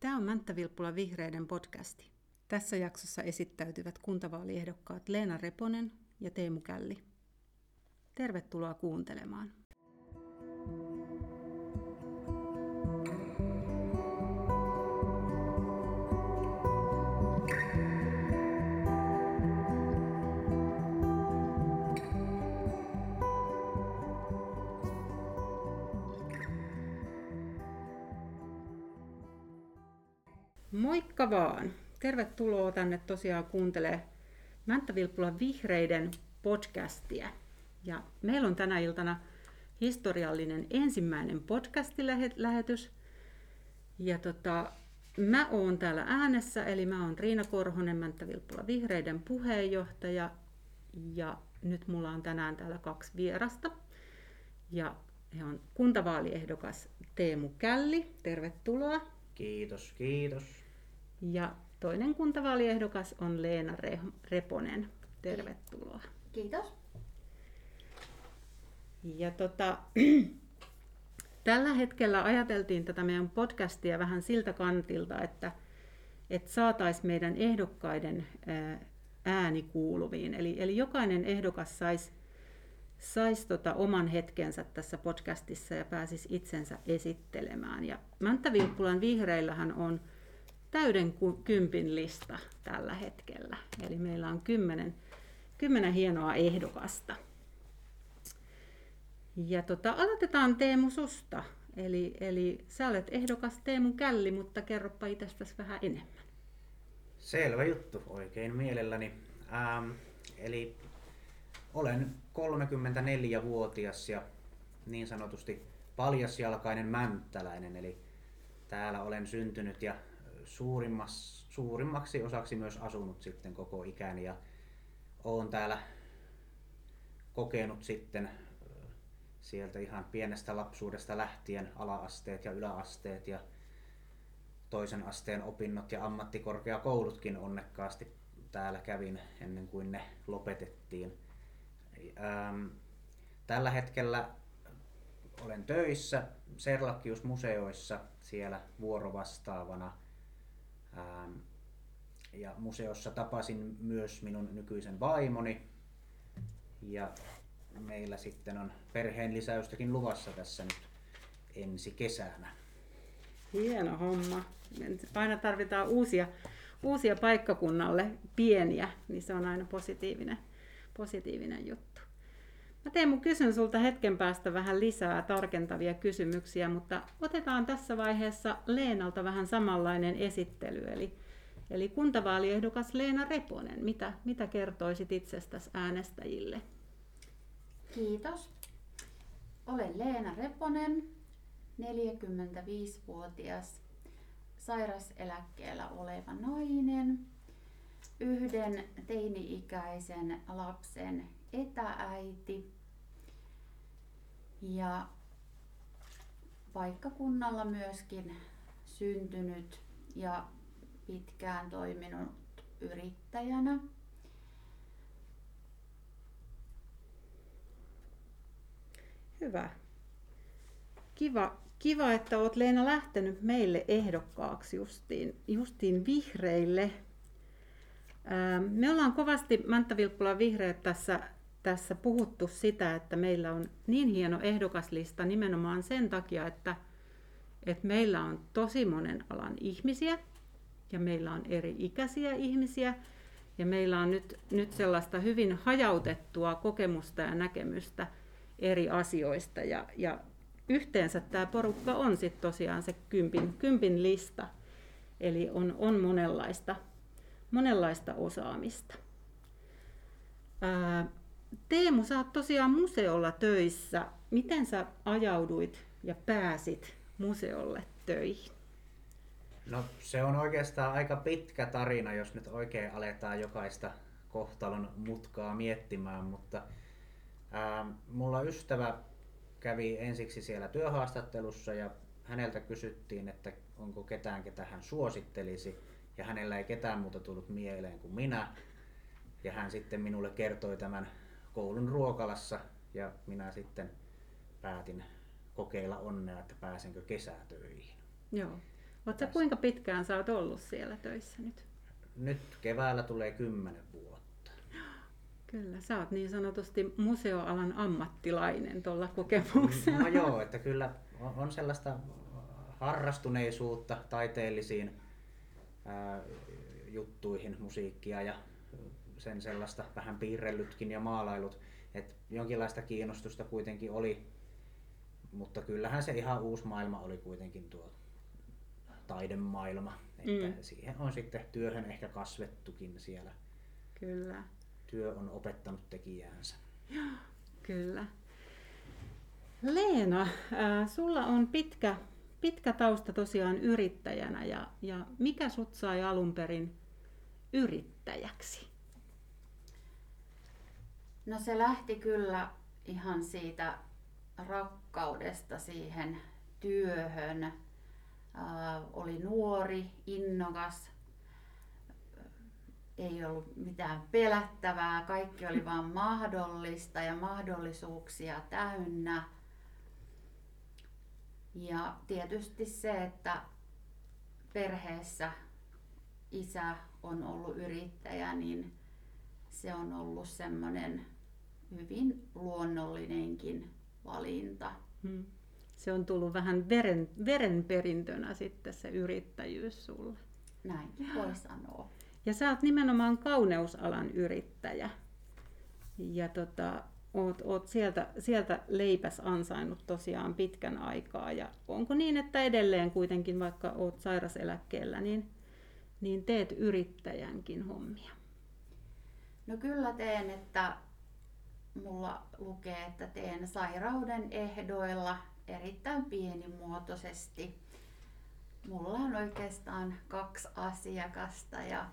Tämä on Mänttä Vilppula Vihreiden podcasti. Tässä jaksossa esittäytyvät kuntavaaliehdokkaat Leena Reponen ja Teemu Källi. Tervetuloa kuuntelemaan. Moikka vaan! Tervetuloa tänne tosiaan kuuntelee Mänttä Vilppula Vihreiden podcastia. Ja meillä on tänä iltana historiallinen ensimmäinen podcastilähetys. Ja tota, mä oon täällä äänessä, eli mä oon Riina Korhonen, Mänttä Vilppula Vihreiden puheenjohtaja. Ja nyt mulla on tänään täällä kaksi vierasta. Ja he on kuntavaaliehdokas Teemu Källi, tervetuloa. Kiitos, kiitos. Ja toinen kuntavaaliehdokas on Leena Reponen. Tervetuloa. Kiitos. Ja tota, tällä hetkellä ajateltiin tätä meidän podcastia vähän siltä kantilta, että, että saataisiin meidän ehdokkaiden ääni kuuluviin. Eli, eli jokainen ehdokas saisi sais tota oman hetkensä tässä podcastissa ja pääsisi itsensä esittelemään. Ja Mänttä Vilppulan vihreillähän on täyden kympin lista tällä hetkellä. Eli meillä on kymmenen, kymmenen hienoa ehdokasta. Ja tota, aloitetaan Teemu susta. Eli, eli sä olet ehdokas Teemu Källi, mutta kerropa itsestäsi vähän enemmän. Selvä juttu, oikein mielelläni. Ähm, eli olen 34-vuotias ja niin sanotusti paljasjalkainen mänttäläinen, eli täällä olen syntynyt ja suurimmaksi osaksi myös asunut sitten koko ikäni ja olen täällä kokenut sitten sieltä ihan pienestä lapsuudesta lähtien alaasteet ja yläasteet ja toisen asteen opinnot ja ammattikorkeakoulutkin onnekkaasti täällä kävin ennen kuin ne lopetettiin. Tällä hetkellä olen töissä Serlakkius-museoissa siellä vuorovastaavana – Ähm, ja museossa tapasin myös minun nykyisen vaimoni. Ja meillä sitten on perheen lisäystäkin luvassa tässä nyt ensi kesänä. Hieno homma. Aina tarvitaan uusia, uusia paikkakunnalle, pieniä, niin se on aina positiivinen, positiivinen juttu. Mä Teemu kysyn sulta hetken päästä vähän lisää tarkentavia kysymyksiä, mutta otetaan tässä vaiheessa Leenalta vähän samanlainen esittely. Eli, eli kuntavaaliehdokas Leena Reponen, mitä, mitä kertoisit itsestäsi äänestäjille? Kiitos. Olen Leena Reponen, 45-vuotias sairaseläkkeellä oleva nainen, yhden teini-ikäisen lapsen etääiti ja paikkakunnalla myöskin syntynyt ja pitkään toiminut yrittäjänä. Hyvä. Kiva, kiva, että olet Leena lähtenyt meille ehdokkaaksi justiin, justiin vihreille. Me ollaan kovasti Mänttä Vilppula Vihreät tässä tässä puhuttu sitä, että meillä on niin hieno ehdokaslista nimenomaan sen takia, että, että meillä on tosi monen alan ihmisiä ja meillä on eri ikäisiä ihmisiä. Ja meillä on nyt, nyt sellaista hyvin hajautettua kokemusta ja näkemystä eri asioista. Ja, ja yhteensä tämä porukka on sitten tosiaan se kympin, kympin lista, eli on, on monenlaista, monenlaista osaamista. Ää, Teemu, sä oot tosiaan museolla töissä. Miten sä ajauduit ja pääsit museolle töihin? No se on oikeastaan aika pitkä tarina, jos nyt oikein aletaan jokaista kohtalon mutkaa miettimään, mutta ää, mulla ystävä kävi ensiksi siellä työhaastattelussa ja häneltä kysyttiin, että onko ketään, ketä hän suosittelisi. Ja hänellä ei ketään muuta tullut mieleen kuin minä. Ja hän sitten minulle kertoi tämän koulun ruokalassa ja minä sitten päätin kokeilla onnea, että pääsenkö kesätöihin. Joo. Oletko kuinka pitkään sä oot ollut siellä töissä nyt? Nyt keväällä tulee kymmenen vuotta. Kyllä, sä oot niin sanotusti museoalan ammattilainen tuolla kokemuksella. No joo, että kyllä on sellaista harrastuneisuutta taiteellisiin ää, juttuihin, musiikkia ja sen sellaista vähän piirrellytkin ja maalailut. Et jonkinlaista kiinnostusta kuitenkin oli, mutta kyllähän se ihan uusi maailma oli kuitenkin tuo taidemaailma. Että mm. siihen on sitten työhön ehkä kasvettukin siellä. Kyllä. Työ on opettanut tekijäänsä. Kyllä. Leena, äh, sulla on pitkä, pitkä tausta tosiaan yrittäjänä ja, ja mikä sut sai alun perin yrittäjäksi? No se lähti kyllä ihan siitä rakkaudesta siihen työhön. Äh, oli nuori, innokas, ei ollut mitään pelättävää, kaikki oli vaan mahdollista ja mahdollisuuksia täynnä. Ja tietysti se, että perheessä isä on ollut yrittäjä, niin se on ollut semmoinen hyvin luonnollinenkin valinta. Hmm. Se on tullut vähän veren, verenperintönä sitten se yrittäjyys sulle. Näin voi sanoa. Ja sä oot nimenomaan kauneusalan yrittäjä. Ja tota, oot, oot sieltä, sieltä leipäs ansainnut tosiaan pitkän aikaa. Ja onko niin, että edelleen kuitenkin, vaikka oot sairaseläkkeellä, niin, niin teet yrittäjänkin hommia? No kyllä teen, että mulla lukee, että teen sairauden ehdoilla erittäin pienimuotoisesti. Mulla on oikeastaan kaksi asiakasta ja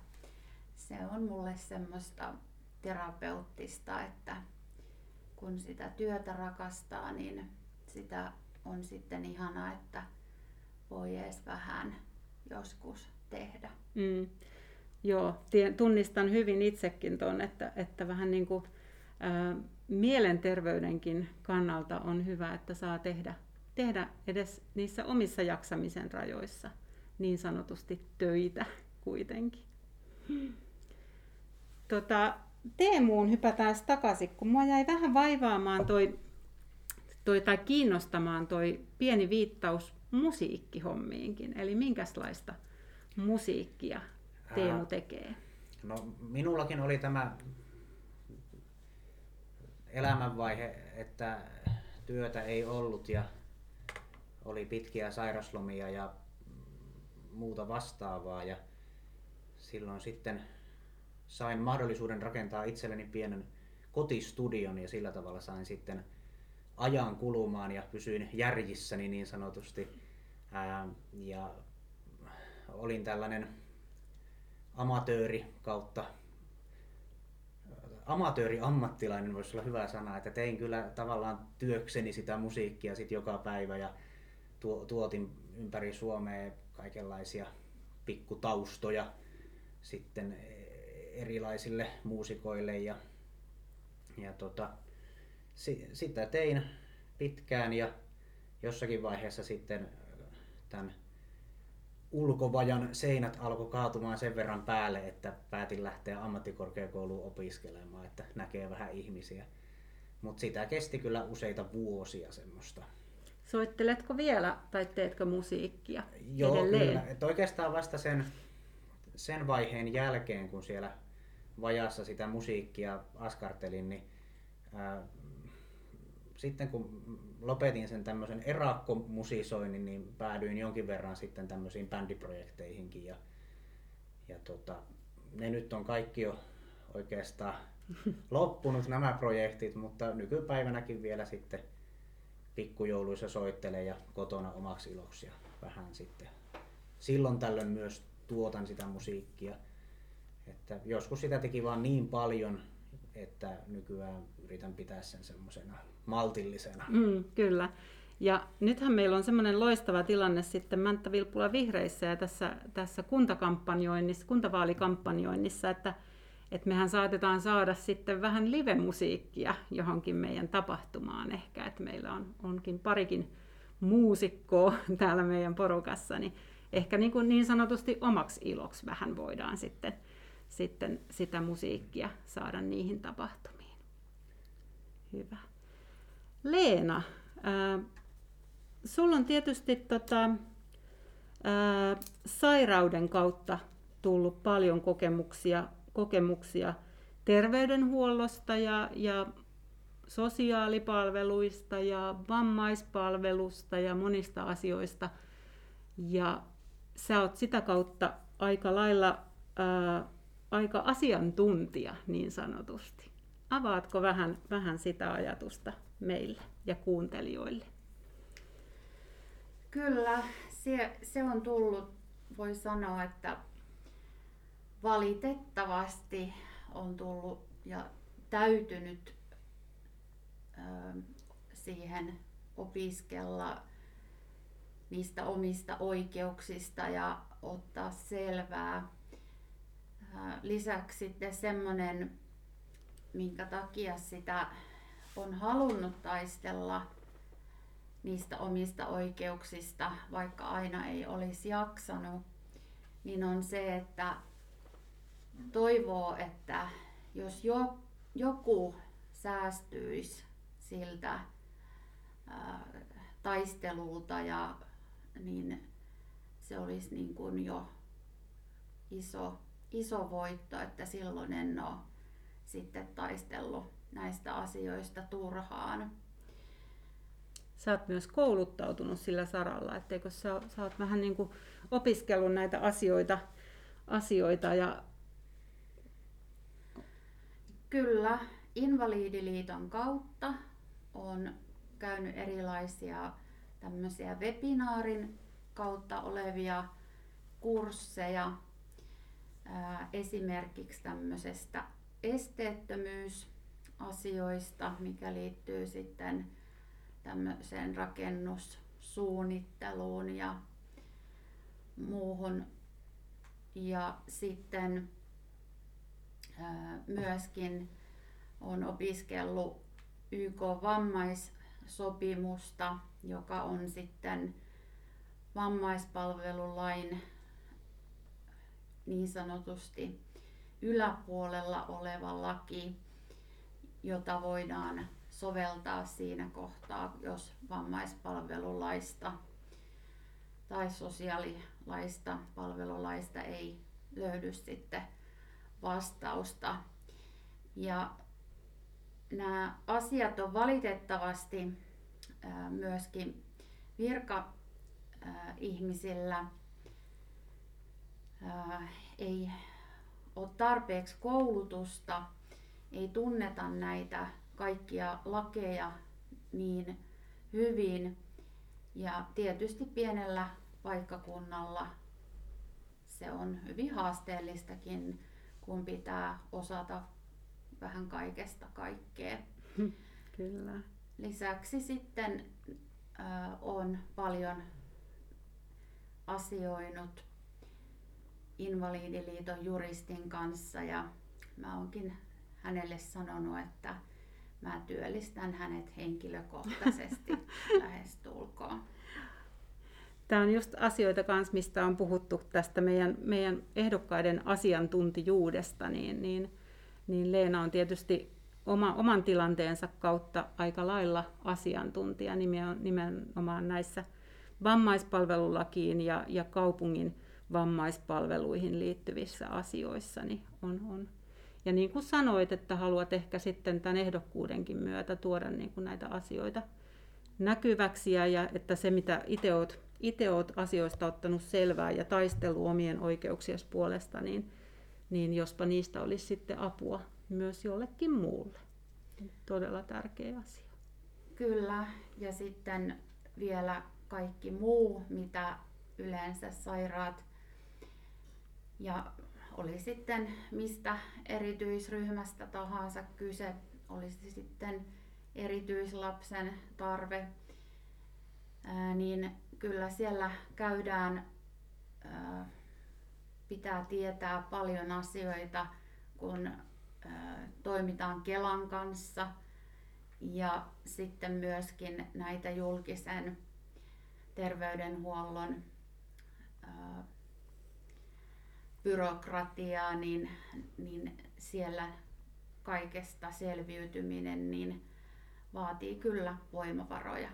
se on mulle semmoista terapeuttista, että kun sitä työtä rakastaa, niin sitä on sitten ihana, että voi edes vähän joskus tehdä. Mm. Joo, tunnistan hyvin itsekin tuon, että, että vähän niin kuin, mielenterveydenkin kannalta on hyvä, että saa tehdä, tehdä edes niissä omissa jaksamisen rajoissa niin sanotusti töitä kuitenkin. Tota, Teemuun hypätään takaisin, kun mua jäi vähän vaivaamaan toi, toi, tai kiinnostamaan toi pieni viittaus musiikkihommiinkin. Eli minkälaista musiikkia Teemu tekee? No minullakin oli tämä elämänvaihe, että työtä ei ollut ja oli pitkiä sairaslomia ja muuta vastaavaa ja silloin sitten sain mahdollisuuden rakentaa itselleni pienen kotistudion ja sillä tavalla sain sitten ajan kulumaan ja pysyin järjissäni niin sanotusti. Ää, ja olin tällainen amatööri kautta amatööri-ammattilainen voisi olla hyvä sana, että tein kyllä tavallaan työkseni sitä musiikkia sit joka päivä ja tuotin ympäri Suomea kaikenlaisia pikkutaustoja sitten erilaisille muusikoille ja, ja tota, si, sitä tein pitkään ja jossakin vaiheessa sitten tämän ulkovajan seinät alkoi kaatumaan sen verran päälle, että päätin lähteä ammattikorkeakouluun opiskelemaan, että näkee vähän ihmisiä. Mutta sitä kesti kyllä useita vuosia semmoista. Soitteletko vielä tai teetkö musiikkia Joo, edelleen? kyllä. Et oikeastaan vasta sen, sen vaiheen jälkeen, kun siellä vajassa sitä musiikkia askartelin, niin ää, sitten kun lopetin sen tämmöisen erakkomusisoinnin, niin päädyin jonkin verran sitten tämmöisiin bändiprojekteihinkin ja, ja tota, ne nyt on kaikki jo oikeastaan loppunut nämä projektit, mutta nykypäivänäkin vielä sitten pikkujouluissa soittelee ja kotona omaksi iloksi ja vähän sitten silloin tällöin myös tuotan sitä musiikkia. Että joskus sitä teki vaan niin paljon, että nykyään yritän pitää sen semmoisena maltillisena. Mm, kyllä. Ja nythän meillä on semmoinen loistava tilanne sitten Mänttä Vilppula Vihreissä ja tässä, tässä kuntakampanjoinnissa, kuntavaalikampanjoinnissa, että, että mehän saatetaan saada sitten vähän live-musiikkia johonkin meidän tapahtumaan ehkä, että meillä on, onkin parikin muusikkoa täällä meidän porukassa, niin ehkä niin, kuin niin sanotusti omaksi iloksi vähän voidaan sitten, sitten sitä musiikkia saada niihin tapahtumiin. Hyvä. Leena, äh, sulla on tietysti tota, ää, sairauden kautta tullut paljon kokemuksia, kokemuksia terveydenhuollosta ja, ja sosiaalipalveluista ja vammaispalvelusta ja monista asioista. Ja sä oot sitä kautta aika lailla ää, aika asiantuntija niin sanotusti. Avaatko vähän, vähän sitä ajatusta meille ja kuuntelijoille? Kyllä, se, se on tullut, voi sanoa, että valitettavasti on tullut ja täytynyt ö, siihen opiskella niistä omista oikeuksista ja ottaa selvää. Lisäksi sitten semmoinen, minkä takia sitä on halunnut taistella, niistä omista oikeuksista, vaikka aina ei olisi jaksanut, niin on se, että toivoo, että jos jo, joku säästyisi siltä ää, taistelulta, ja, niin se olisi niin kuin jo iso, iso voitto, että silloin en ole sitten taistellut näistä asioista turhaan. Sä oot myös kouluttautunut sillä saralla, etteikö sä, sä oot vähän niin kuin opiskellut näitä asioita, asioita ja... Kyllä, Invalidiliiton kautta on käynyt erilaisia tämmöisiä webinaarin kautta olevia kursseja, esimerkiksi tämmöisestä esteettömyysasioista, mikä liittyy sitten tämmöiseen rakennussuunnitteluun ja muuhun. Ja sitten myöskin on opiskellut YK-vammaissopimusta, joka on sitten vammaispalvelulain niin sanotusti yläpuolella oleva laki, jota voidaan soveltaa siinä kohtaa, jos vammaispalvelulaista tai sosiaalilaista palvelulaista ei löydy sitten vastausta. Ja nämä asiat on valitettavasti myöskin virka-ihmisillä ei ole tarpeeksi koulutusta, ei tunneta näitä kaikkia lakeja niin hyvin. Ja tietysti pienellä paikkakunnalla se on hyvin haasteellistakin, kun pitää osata vähän kaikesta kaikkea. Kyllä. Lisäksi sitten äh, on paljon asioinut Invalidiliiton juristin kanssa ja mä oonkin hänelle sanonut, että mä työllistän hänet henkilökohtaisesti lähestulkoon. Tämä on just asioita kanssa, mistä on puhuttu tästä meidän, meidän ehdokkaiden asiantuntijuudesta, niin, niin, niin Leena on tietysti oma, oman tilanteensa kautta aika lailla asiantuntija nimenomaan näissä vammaispalvelulakiin ja, ja kaupungin vammaispalveluihin liittyvissä asioissa, niin on, on ja niin kuin sanoit, että haluat ehkä sitten tämän ehdokkuudenkin myötä tuoda niin kuin näitä asioita näkyväksi ja, että se mitä itse olet, itse olet asioista ottanut selvää ja taistelu omien oikeuksien puolesta, niin, niin jospa niistä olisi sitten apua myös jollekin muulle. Todella tärkeä asia. Kyllä, ja sitten vielä kaikki muu, mitä yleensä sairaat ja oli sitten mistä erityisryhmästä tahansa kyse, olisi sitten erityislapsen tarve, niin kyllä siellä käydään, pitää tietää paljon asioita, kun toimitaan Kelan kanssa. Ja sitten myöskin näitä julkisen terveydenhuollon byrokratiaa, niin, niin siellä kaikesta selviytyminen niin vaatii kyllä voimavaroja.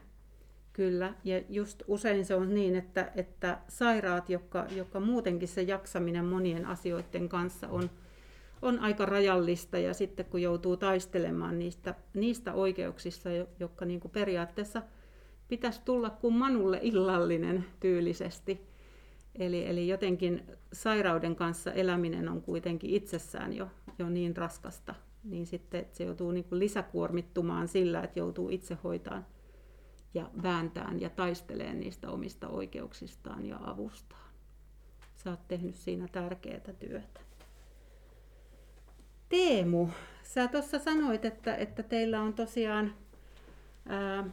Kyllä, ja just usein se on niin, että, että sairaat, jotka, jotka muutenkin se jaksaminen monien asioiden kanssa on, on aika rajallista, ja sitten kun joutuu taistelemaan niistä, niistä oikeuksista, jotka niin kuin periaatteessa pitäisi tulla kuin manulle illallinen tyylisesti, Eli, eli jotenkin sairauden kanssa eläminen on kuitenkin itsessään jo, jo niin raskasta, niin sitten se joutuu niin kuin lisäkuormittumaan sillä, että joutuu itse hoitaan ja vääntään ja taisteleen niistä omista oikeuksistaan ja avustaan. Sä oot tehnyt siinä tärkeää työtä. Teemu, sä tuossa sanoit, että, että teillä on tosiaan ää,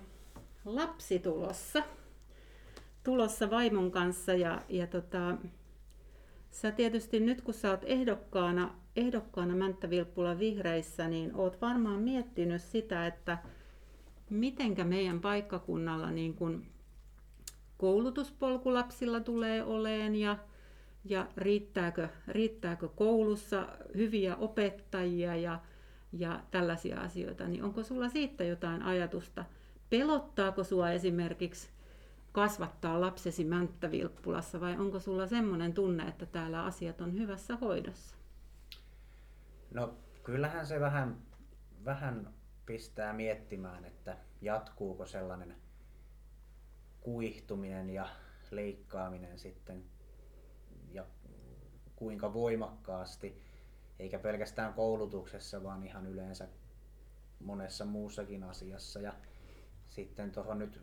lapsi tulossa tulossa vaimon kanssa ja, ja tota, sä tietysti nyt kun sä oot ehdokkaana, ehdokkaana Mänttä-Vilppula Vihreissä, niin oot varmaan miettinyt sitä, että mitenkä meidän paikkakunnalla niin kun koulutuspolkulapsilla tulee oleen ja, ja riittääkö, riittääkö koulussa hyviä opettajia ja, ja tällaisia asioita, niin onko sulla siitä jotain ajatusta? Pelottaako sua esimerkiksi kasvattaa lapsesi Mänttä-Vilppulassa vai onko sulla semmoinen tunne, että täällä asiat on hyvässä hoidossa? No kyllähän se vähän, vähän pistää miettimään, että jatkuuko sellainen kuihtuminen ja leikkaaminen sitten ja kuinka voimakkaasti, eikä pelkästään koulutuksessa, vaan ihan yleensä monessa muussakin asiassa. Ja sitten tuohon nyt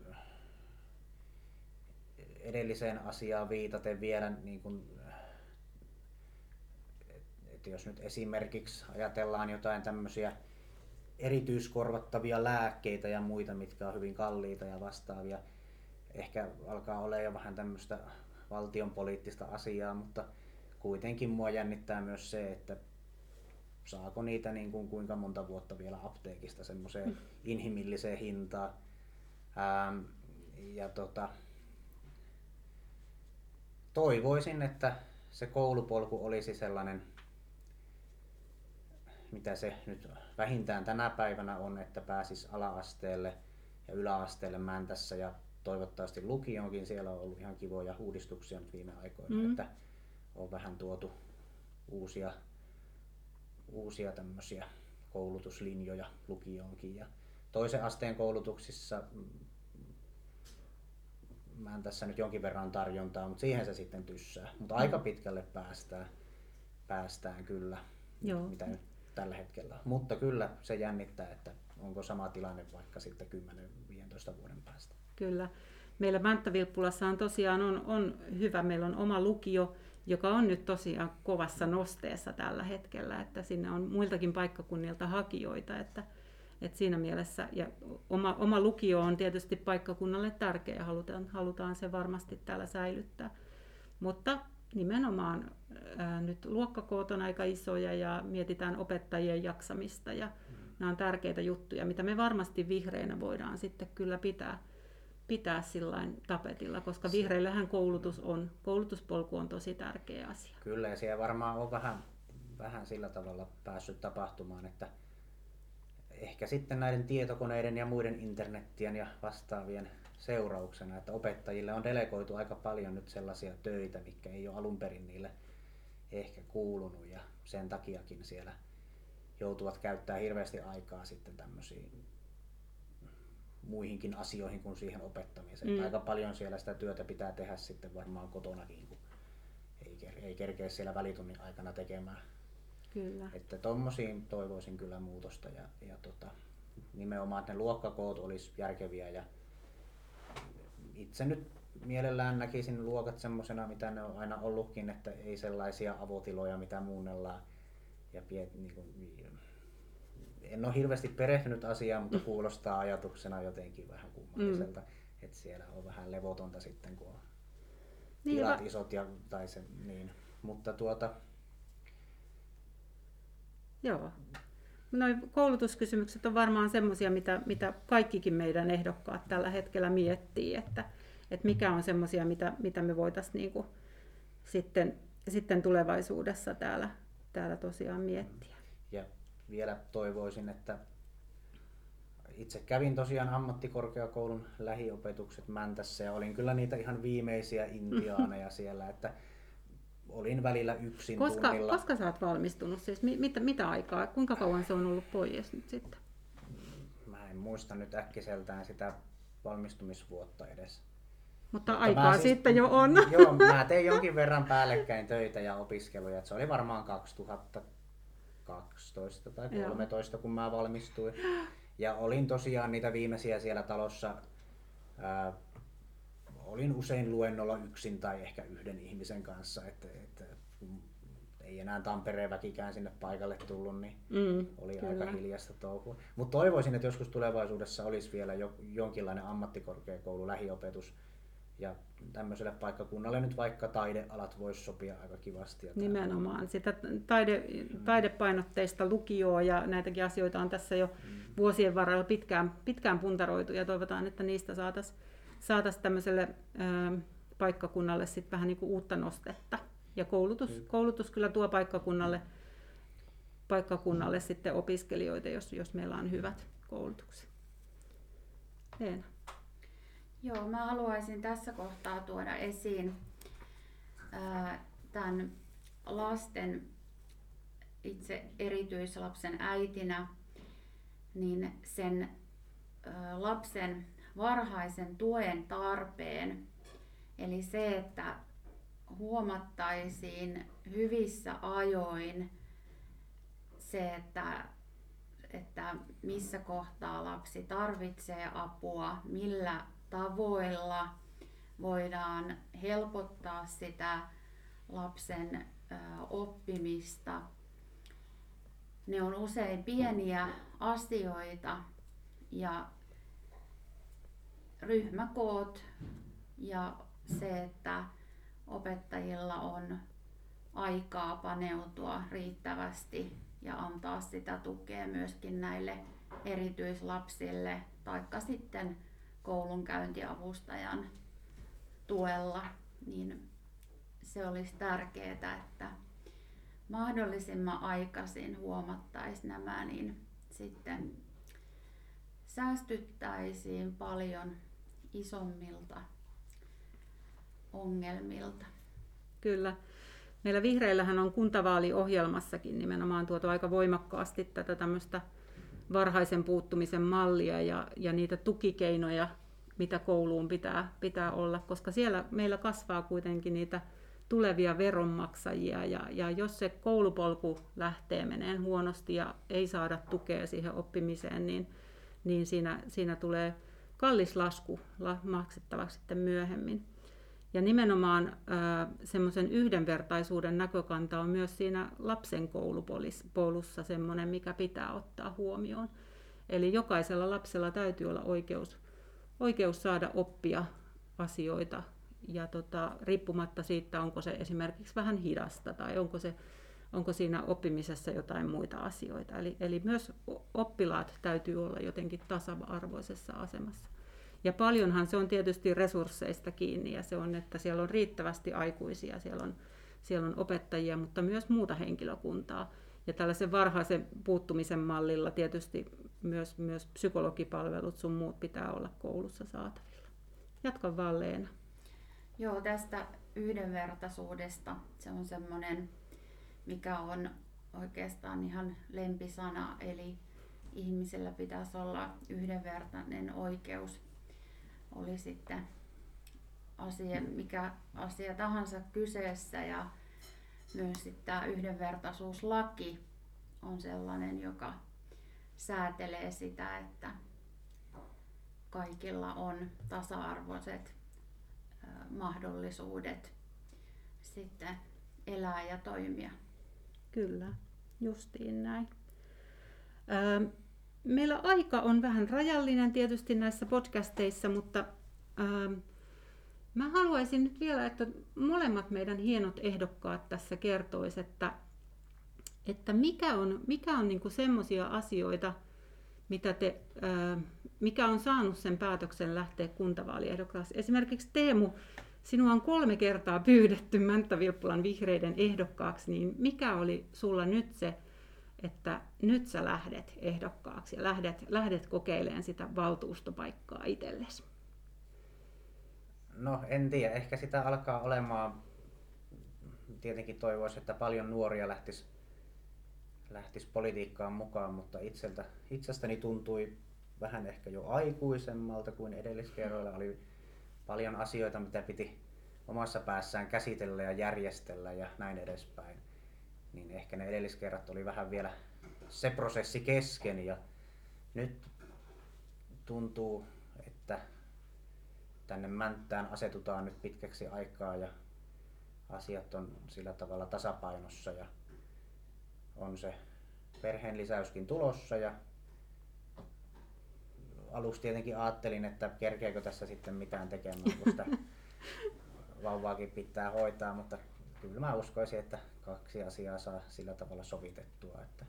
edelliseen asiaan viitaten vielä, niin kuin, että jos nyt esimerkiksi ajatellaan jotain tämmöisiä erityiskorvattavia lääkkeitä ja muita, mitkä on hyvin kalliita ja vastaavia, ehkä alkaa olla jo vähän tämmöistä valtion poliittista asiaa, mutta kuitenkin mua jännittää myös se, että saako niitä niin kuin kuinka monta vuotta vielä apteekista semmoiseen mm. inhimilliseen hintaan. Ähm, ja tota, toivoisin, että se koulupolku olisi sellainen, mitä se nyt vähintään tänä päivänä on, että pääsis ala-asteelle ja yläasteelle Mäntässä ja toivottavasti lukioonkin. Siellä on ollut ihan kivoja uudistuksia nyt viime aikoina, mm. että on vähän tuotu uusia, uusia tämmöisiä koulutuslinjoja lukioonkin. Ja toisen asteen koulutuksissa mä en tässä nyt jonkin verran tarjontaa, mutta siihen se sitten tyssää. Mutta mm. aika pitkälle päästään, päästään kyllä, Joo. mitä nyt tällä hetkellä. Mutta kyllä se jännittää, että onko sama tilanne vaikka sitten 10-15 vuoden päästä. Kyllä. Meillä Mänttä-Vilppulassa on tosiaan on, on hyvä, meillä on oma lukio, joka on nyt tosiaan kovassa nosteessa tällä hetkellä, että sinne on muiltakin paikkakunnilta hakijoita, että et siinä mielessä, ja oma, oma lukio on tietysti paikkakunnalle tärkeä ja halutaan, halutaan se varmasti täällä säilyttää. Mutta nimenomaan ää, nyt luokkakoot on aika isoja ja mietitään opettajien jaksamista ja mm. nämä on tärkeitä juttuja, mitä me varmasti vihreinä voidaan sitten kyllä pitää, pitää sillain tapetilla, koska vihreillähän koulutus on, koulutuspolku on tosi tärkeä asia. Kyllä ja siellä varmaan on vähän, vähän sillä tavalla päässyt tapahtumaan, että ehkä sitten näiden tietokoneiden ja muiden internettien ja vastaavien seurauksena, että opettajille on delegoitu aika paljon nyt sellaisia töitä, mitkä ei ole alun perin niille ehkä kuulunut ja sen takiakin siellä joutuvat käyttää hirveästi aikaa sitten tämmöisiin muihinkin asioihin kuin siihen opettamiseen. Mm. Aika paljon siellä sitä työtä pitää tehdä sitten varmaan kotonakin, kun ei, ei kerkeä siellä välitunnin aikana tekemään. Että tommosiin toivoisin kyllä muutosta ja, ja tota, nimenomaan, että ne luokkakoot olisi järkeviä ja itse nyt mielellään näkisin luokat semmoisena, mitä ne on aina ollutkin, että ei sellaisia avotiloja, mitä muunnellaan. Ja piet, niin kuin, en ole hirveästi perehtynyt asiaan, mutta kuulostaa ajatuksena jotenkin vähän kummalliselta, mm. että siellä on vähän levotonta sitten, kun on niin, tilat va- isot ja, tai se, niin. Mutta tuota, Joo. Noin koulutuskysymykset on varmaan semmoisia, mitä, mitä kaikkikin meidän ehdokkaat tällä hetkellä miettii, että, että mikä on semmoisia, mitä, mitä me voitaisiin niinku sitten, sitten tulevaisuudessa täällä, täällä tosiaan miettiä. Ja vielä toivoisin, että itse kävin tosiaan ammattikorkeakoulun lähiopetukset Mäntässä ja olin kyllä niitä ihan viimeisiä intiaaneja siellä, että olin välillä yksin koska, tunnilla. Koska sä oot valmistunut? Siis mitä, mitä aikaa? Kuinka kauan se on ollut pois nyt sitten? Mä en muista nyt äkkiseltään sitä valmistumisvuotta edes. Mutta, Mutta aikaa siis, sitten jo on. Joo, mä tein jonkin verran päällekkäin töitä ja opiskeluja. Se oli varmaan 2012 tai 2013, kun mä valmistuin. Ja olin tosiaan niitä viimeisiä siellä talossa. Ää, olin usein luennolla yksin tai ehkä yhden ihmisen kanssa, että, että ei enää Tampereen väkikään sinne paikalle tullut, niin mm, oli kyllä. aika hiljasta touhua. Mutta toivoisin, että joskus tulevaisuudessa olisi vielä jo, jonkinlainen ammattikorkeakoulu, lähiopetus, ja tämmöiselle paikkakunnalle nyt vaikka taidealat voisi sopia aika kivasti. Nimenomaan. Sitä taide, taidepainotteista lukioa ja näitäkin asioita on tässä jo mm. vuosien varrella pitkään, pitkään puntaroitu ja toivotaan, että niistä saataisiin saatais tämmöiselle ö, paikkakunnalle sit vähän niin kuin uutta nostetta. Ja koulutus, mm. koulutus kyllä tuo paikkakunnalle, paikkakunnalle sitten opiskelijoita, jos, jos meillä on hyvät koulutukset. Leena. Joo, mä haluaisin tässä kohtaa tuoda esiin tämän lasten, itse erityislapsen äitinä, niin sen lapsen varhaisen tuen tarpeen. Eli se, että huomattaisiin hyvissä ajoin se, että, että missä kohtaa lapsi tarvitsee apua, millä tavoilla voidaan helpottaa sitä lapsen oppimista. Ne on usein pieniä asioita ja ryhmäkoot ja se, että opettajilla on aikaa paneutua riittävästi ja antaa sitä tukea myöskin näille erityislapsille, taikka sitten koulunkäyntiavustajan tuella, niin se olisi tärkeää, että mahdollisimman aikaisin huomattaisiin nämä, niin sitten säästyttäisiin paljon isommilta ongelmilta. Kyllä. Meillä vihreillähän on kuntavaaliohjelmassakin nimenomaan tuotu aika voimakkaasti tätä tämmöistä varhaisen puuttumisen mallia ja, ja niitä tukikeinoja, mitä kouluun pitää, pitää olla, koska siellä meillä kasvaa kuitenkin niitä tulevia veronmaksajia ja, ja jos se koulupolku lähtee meneen huonosti ja ei saada tukea siihen oppimiseen, niin, niin siinä, siinä tulee kallis lasku maksettavaksi sitten myöhemmin. Ja nimenomaan semmoisen yhdenvertaisuuden näkökanta on myös siinä lapsen koulupolussa semmoinen, mikä pitää ottaa huomioon. Eli jokaisella lapsella täytyy olla oikeus, oikeus saada oppia asioita ja tota, riippumatta siitä, onko se esimerkiksi vähän hidasta tai onko, se, onko siinä oppimisessa jotain muita asioita. Eli, eli myös oppilaat täytyy olla jotenkin tasa-arvoisessa asemassa. Ja paljonhan se on tietysti resursseista kiinni ja se on, että siellä on riittävästi aikuisia, siellä on, siellä on opettajia, mutta myös muuta henkilökuntaa. Ja tällaisen varhaisen puuttumisen mallilla tietysti myös, myös psykologipalvelut sun muut pitää olla koulussa saatavilla. Jatka vaan Leena. Joo, tästä yhdenvertaisuudesta. Se on semmoinen, mikä on oikeastaan ihan lempisana, eli ihmisellä pitäisi olla yhdenvertainen oikeus oli sitten asia, mikä asia tahansa kyseessä ja myös sitten tämä yhdenvertaisuuslaki on sellainen, joka säätelee sitä, että kaikilla on tasa-arvoiset mahdollisuudet sitten elää ja toimia. Kyllä, justiin näin. Meillä aika on vähän rajallinen tietysti näissä podcasteissa, mutta ähm, mä haluaisin nyt vielä, että molemmat meidän hienot ehdokkaat tässä kertoisivat, että, että mikä on, mikä on niin semmoisia asioita, mitä te, äh, mikä on saanut sen päätöksen lähteä kuntavaaliehdokkaaksi. Esimerkiksi Teemu, sinua on kolme kertaa pyydetty Mänttä Vilppulan vihreiden ehdokkaaksi, niin mikä oli sulla nyt se, että nyt sä lähdet ehdokkaaksi ja lähdet, lähdet kokeilemaan sitä valtuustopaikkaa itsellesi? No en tiedä, ehkä sitä alkaa olemaan, tietenkin toivoisin, että paljon nuoria lähtisi lähtis politiikkaan mukaan, mutta itseltä, itsestäni tuntui vähän ehkä jo aikuisemmalta kuin edelliskerroilla. Oli paljon asioita, mitä piti omassa päässään käsitellä ja järjestellä ja näin edespäin. Niin ehkä ne edelliskerrat oli vähän vielä se prosessi kesken ja nyt tuntuu, että tänne Mänttään asetutaan nyt pitkäksi aikaa ja asiat on sillä tavalla tasapainossa ja on se perheen lisäyskin tulossa ja aluksi tietenkin ajattelin, että kerkeekö tässä sitten mitään tekemään, kun sitä vauvaakin pitää hoitaa, mutta kyllä mä uskoisin, että kaksi asiaa saa sillä tavalla sovitettua, että,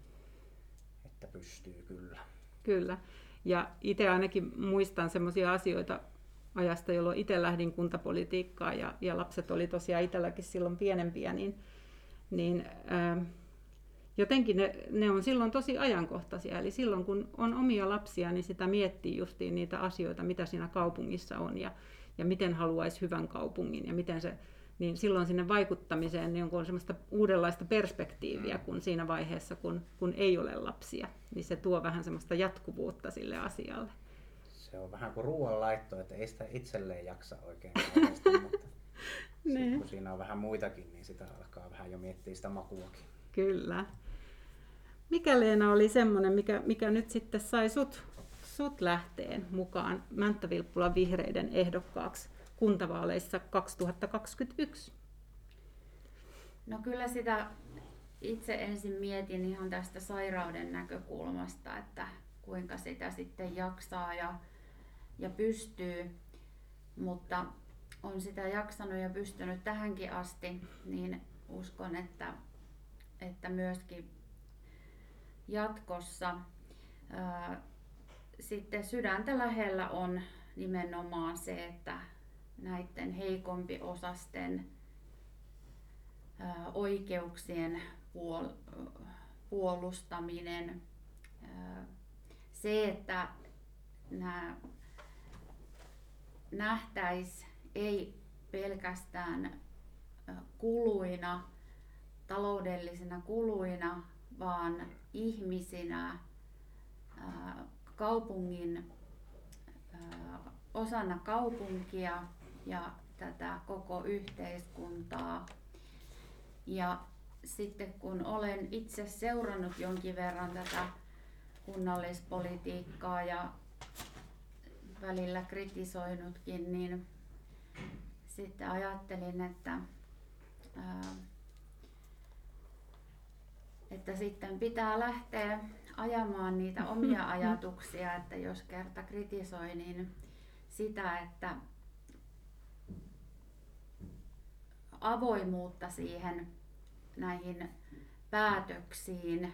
että pystyy kyllä. Kyllä. Ja itse ainakin muistan sellaisia asioita ajasta, jolloin itse lähdin kuntapolitiikkaan ja, ja lapset oli tosiaan itselläkin silloin pienempiä, niin, niin ää, jotenkin ne, ne on silloin tosi ajankohtaisia. Eli silloin kun on omia lapsia, niin sitä miettii justiin niitä asioita, mitä siinä kaupungissa on ja, ja miten haluaisi hyvän kaupungin ja miten se, niin silloin sinne vaikuttamiseen niin on semmoista uudenlaista perspektiiviä kuin siinä vaiheessa, kun, kun ei ole lapsia. Niin se tuo vähän semmoista jatkuvuutta sille asialle. Se on vähän kuin ruoanlaitto, että ei sitä itselleen jaksa oikein kauheasti, mutta niin. kun siinä on vähän muitakin, niin sitä alkaa vähän jo miettiä sitä makuakin. Kyllä. Mikä Leena oli semmoinen, mikä, mikä nyt sitten sai sut, sut lähteen mukaan Mänttä-Vilppulan vihreiden ehdokkaaksi kuntavaaleissa 2021? No kyllä sitä itse ensin mietin ihan tästä sairauden näkökulmasta, että kuinka sitä sitten jaksaa ja, ja pystyy, mutta on sitä jaksanut ja pystynyt tähänkin asti, niin uskon, että, että myöskin jatkossa. Sitten sydäntä lähellä on nimenomaan se, että näiden heikompi osasten oikeuksien puolustaminen, se, että nämä nähtäisi ei pelkästään kuluina, taloudellisina kuluina, vaan ihmisinä kaupungin osana kaupunkia ja tätä koko yhteiskuntaa. Ja sitten kun olen itse seurannut jonkin verran tätä kunnallispolitiikkaa ja välillä kritisoinutkin, niin sitten ajattelin, että että sitten pitää lähteä ajamaan niitä omia ajatuksia, että jos kerta kritisoi, niin sitä, että avoimuutta siihen näihin päätöksiin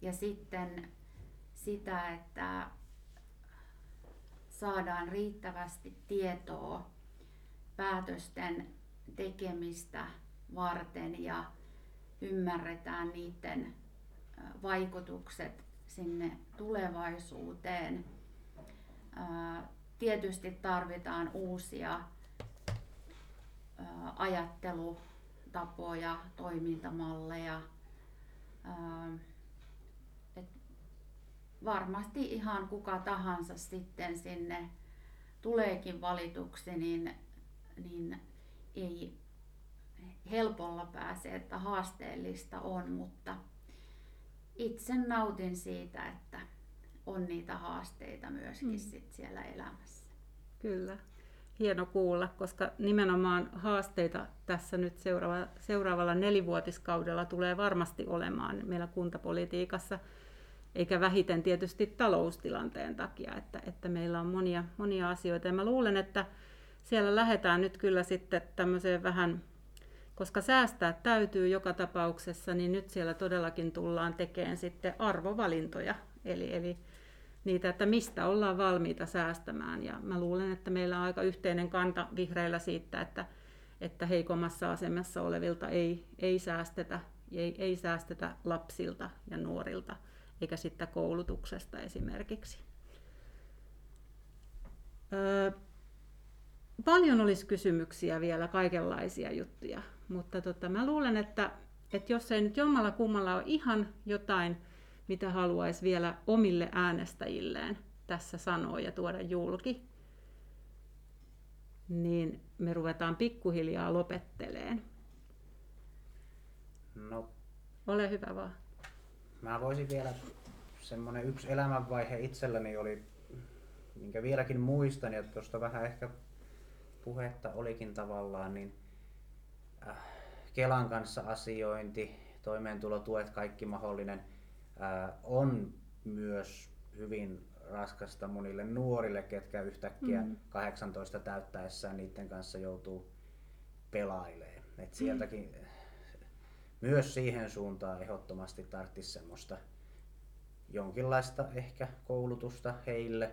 ja sitten sitä, että saadaan riittävästi tietoa päätösten tekemistä varten ja ymmärretään niiden vaikutukset sinne tulevaisuuteen. Tietysti tarvitaan uusia ajattelutapoja, toimintamalleja. Varmasti ihan kuka tahansa sitten sinne tuleekin valituksi, niin, niin ei helpolla pääse, että haasteellista on, mutta itse nautin siitä, että on niitä haasteita myöskin mm. sit siellä elämässä. Kyllä. Hieno kuulla, koska nimenomaan haasteita tässä nyt seuraava, seuraavalla nelivuotiskaudella tulee varmasti olemaan meillä kuntapolitiikassa, eikä vähiten tietysti taloustilanteen takia, että, että meillä on monia, monia asioita. Ja mä luulen, että siellä lähdetään nyt kyllä sitten tämmöiseen vähän koska säästää täytyy joka tapauksessa, niin nyt siellä todellakin tullaan tekemään sitten arvovalintoja. Eli, eli niitä, että mistä ollaan valmiita säästämään. Ja mä luulen, että meillä on aika yhteinen kanta vihreillä siitä, että, että heikommassa asemassa olevilta ei, ei, säästetä, ei, ei säästetä lapsilta ja nuorilta, eikä sitten koulutuksesta esimerkiksi. Öö, paljon olisi kysymyksiä vielä, kaikenlaisia juttuja, mutta tota, mä luulen, että, että jos ei nyt jommalla kummalla ole ihan jotain, mitä haluaisi vielä omille äänestäjilleen tässä sanoa ja tuoda julki, niin me ruvetaan pikkuhiljaa lopetteleen. No, Ole hyvä vaan. mä voisin vielä, semmonen yksi elämänvaihe itselläni oli, minkä vieläkin muistan, ja tuosta vähän ehkä puhetta olikin tavallaan, niin Kelan kanssa asiointi, toimeentulotuet, kaikki mahdollinen, on myös hyvin raskasta monille nuorille, ketkä yhtäkkiä Mm. 18 täyttäessään niiden kanssa joutuu pelailemaan. Et sieltäkin myös siihen suuntaan ehdottomasti tarvitsisi semmoista jonkinlaista ehkä koulutusta heille.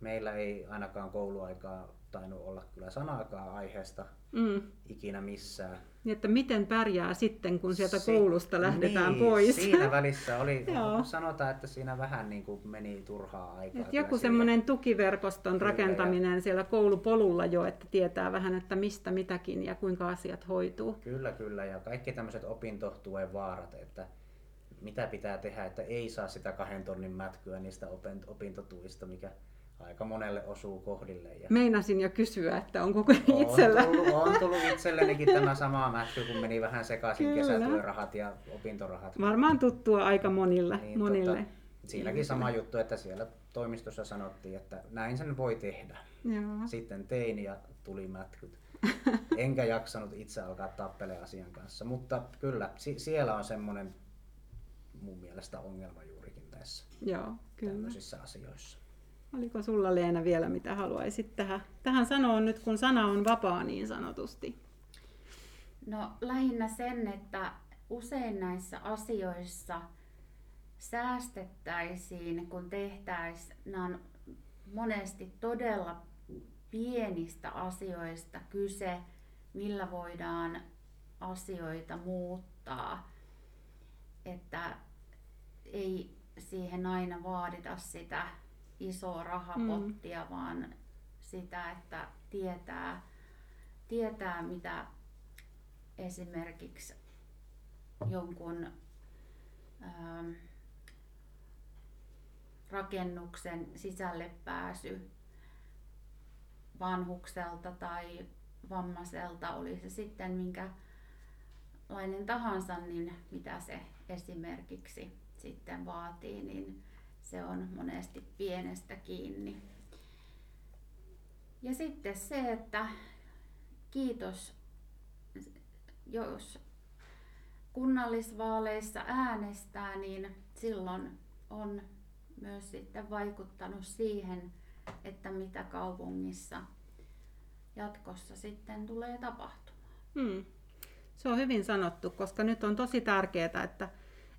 Meillä ei ainakaan kouluaikaa tainnut olla kyllä sanaakaan aiheesta Mm. ikinä missään. Niin, että miten pärjää sitten, kun sieltä Si- koulusta lähdetään niin, pois. Siinä välissä oli, sanotaan, että siinä vähän niin kuin meni turhaa aikaa. Et joku semmoinen tukiverkoston Kyllä, rakentaminen siellä koulupolulla jo, että tietää vähän, että mistä mitäkin ja kuinka asiat hoituu. Kyllä, kyllä. Ja kaikki tämmöiset opintotuen vaarat, että mitä pitää tehdä, että ei saa sitä kahden tonnin mätkyä niistä opin- opintotuista, mikä aika monelle osuu kohdille. Ja Meinasin jo kysyä, että onko on, itsellä... tullut, on tullut itsellenikin tämä sama mätky, kun meni vähän sekaisin Kyllä. kesätyörahat ja opintorahat. Varmaan tuttua aika monilla, Niin, monille. Tota, siinäkin sama juttu, että siellä toimistossa sanottiin, että näin sen voi tehdä. Joo. Sitten tein ja tuli mätkyt. Enkä jaksanut itse alkaa tappele asian kanssa, mutta kyllä si- siellä on semmoinen mun mielestä ongelma juurikin tässä Joo, kyllä. tämmöisissä asioissa. Oliko sulla Leena vielä mitä haluaisit tähän, tähän sanoa nyt, kun sana on vapaa niin sanotusti? No lähinnä sen, että usein näissä asioissa säästettäisiin, kun tehtäisiin, nämä on monesti todella pienistä asioista kyse, millä voidaan asioita muuttaa. Että ei siihen aina vaadita sitä isoa rahapottia, mm. vaan sitä, että tietää, tietää mitä esimerkiksi jonkun ähm, rakennuksen sisälle pääsy vanhukselta tai vammaiselta, oli se sitten minkälainen tahansa, niin mitä se esimerkiksi sitten vaatii, niin se on monesti pienestä kiinni. Ja sitten se, että kiitos, jos kunnallisvaaleissa äänestää, niin silloin on myös sitten vaikuttanut siihen, että mitä kaupungissa jatkossa sitten tulee tapahtumaan. Hmm. Se on hyvin sanottu, koska nyt on tosi tärkeää, että,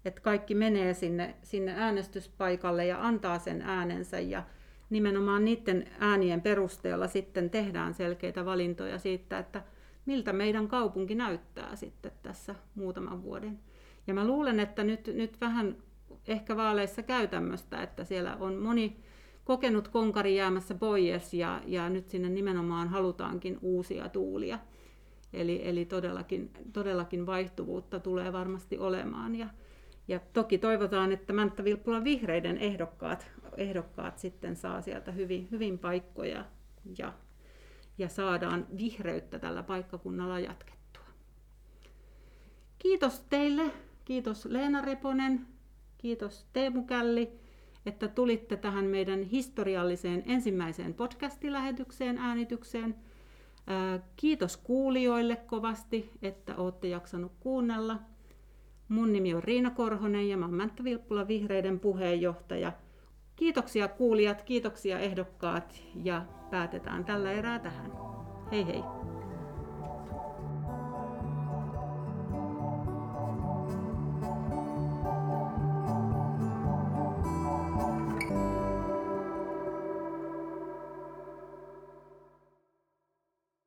että kaikki menee sinne, sinne äänestyspaikalle ja antaa sen äänensä ja nimenomaan niiden äänien perusteella sitten tehdään selkeitä valintoja siitä, että miltä meidän kaupunki näyttää sitten tässä muutaman vuoden. Ja mä luulen, että nyt, nyt vähän ehkä vaaleissa käy tämmöistä, että siellä on moni kokenut konkari jäämässä pois ja, ja nyt sinne nimenomaan halutaankin uusia tuulia. Eli, eli todellakin, todellakin vaihtuvuutta tulee varmasti olemaan. Ja, ja toki toivotaan, että Mänttä Vilppulan vihreiden ehdokkaat, ehdokkaat sitten saa sieltä hyvin, hyvin paikkoja ja, ja saadaan vihreyttä tällä paikkakunnalla jatkettua. Kiitos teille, kiitos Leena Reponen, kiitos Teemu Källi, että tulitte tähän meidän historialliseen ensimmäiseen podcastilähetykseen, äänitykseen. Kiitos kuulijoille kovasti, että olette jaksanut kuunnella. Mun nimi on Riina Korhonen ja mä oon Mänttä Vilppula Vihreiden puheenjohtaja. Kiitoksia kuulijat, kiitoksia ehdokkaat ja päätetään tällä erää tähän. Hei hei!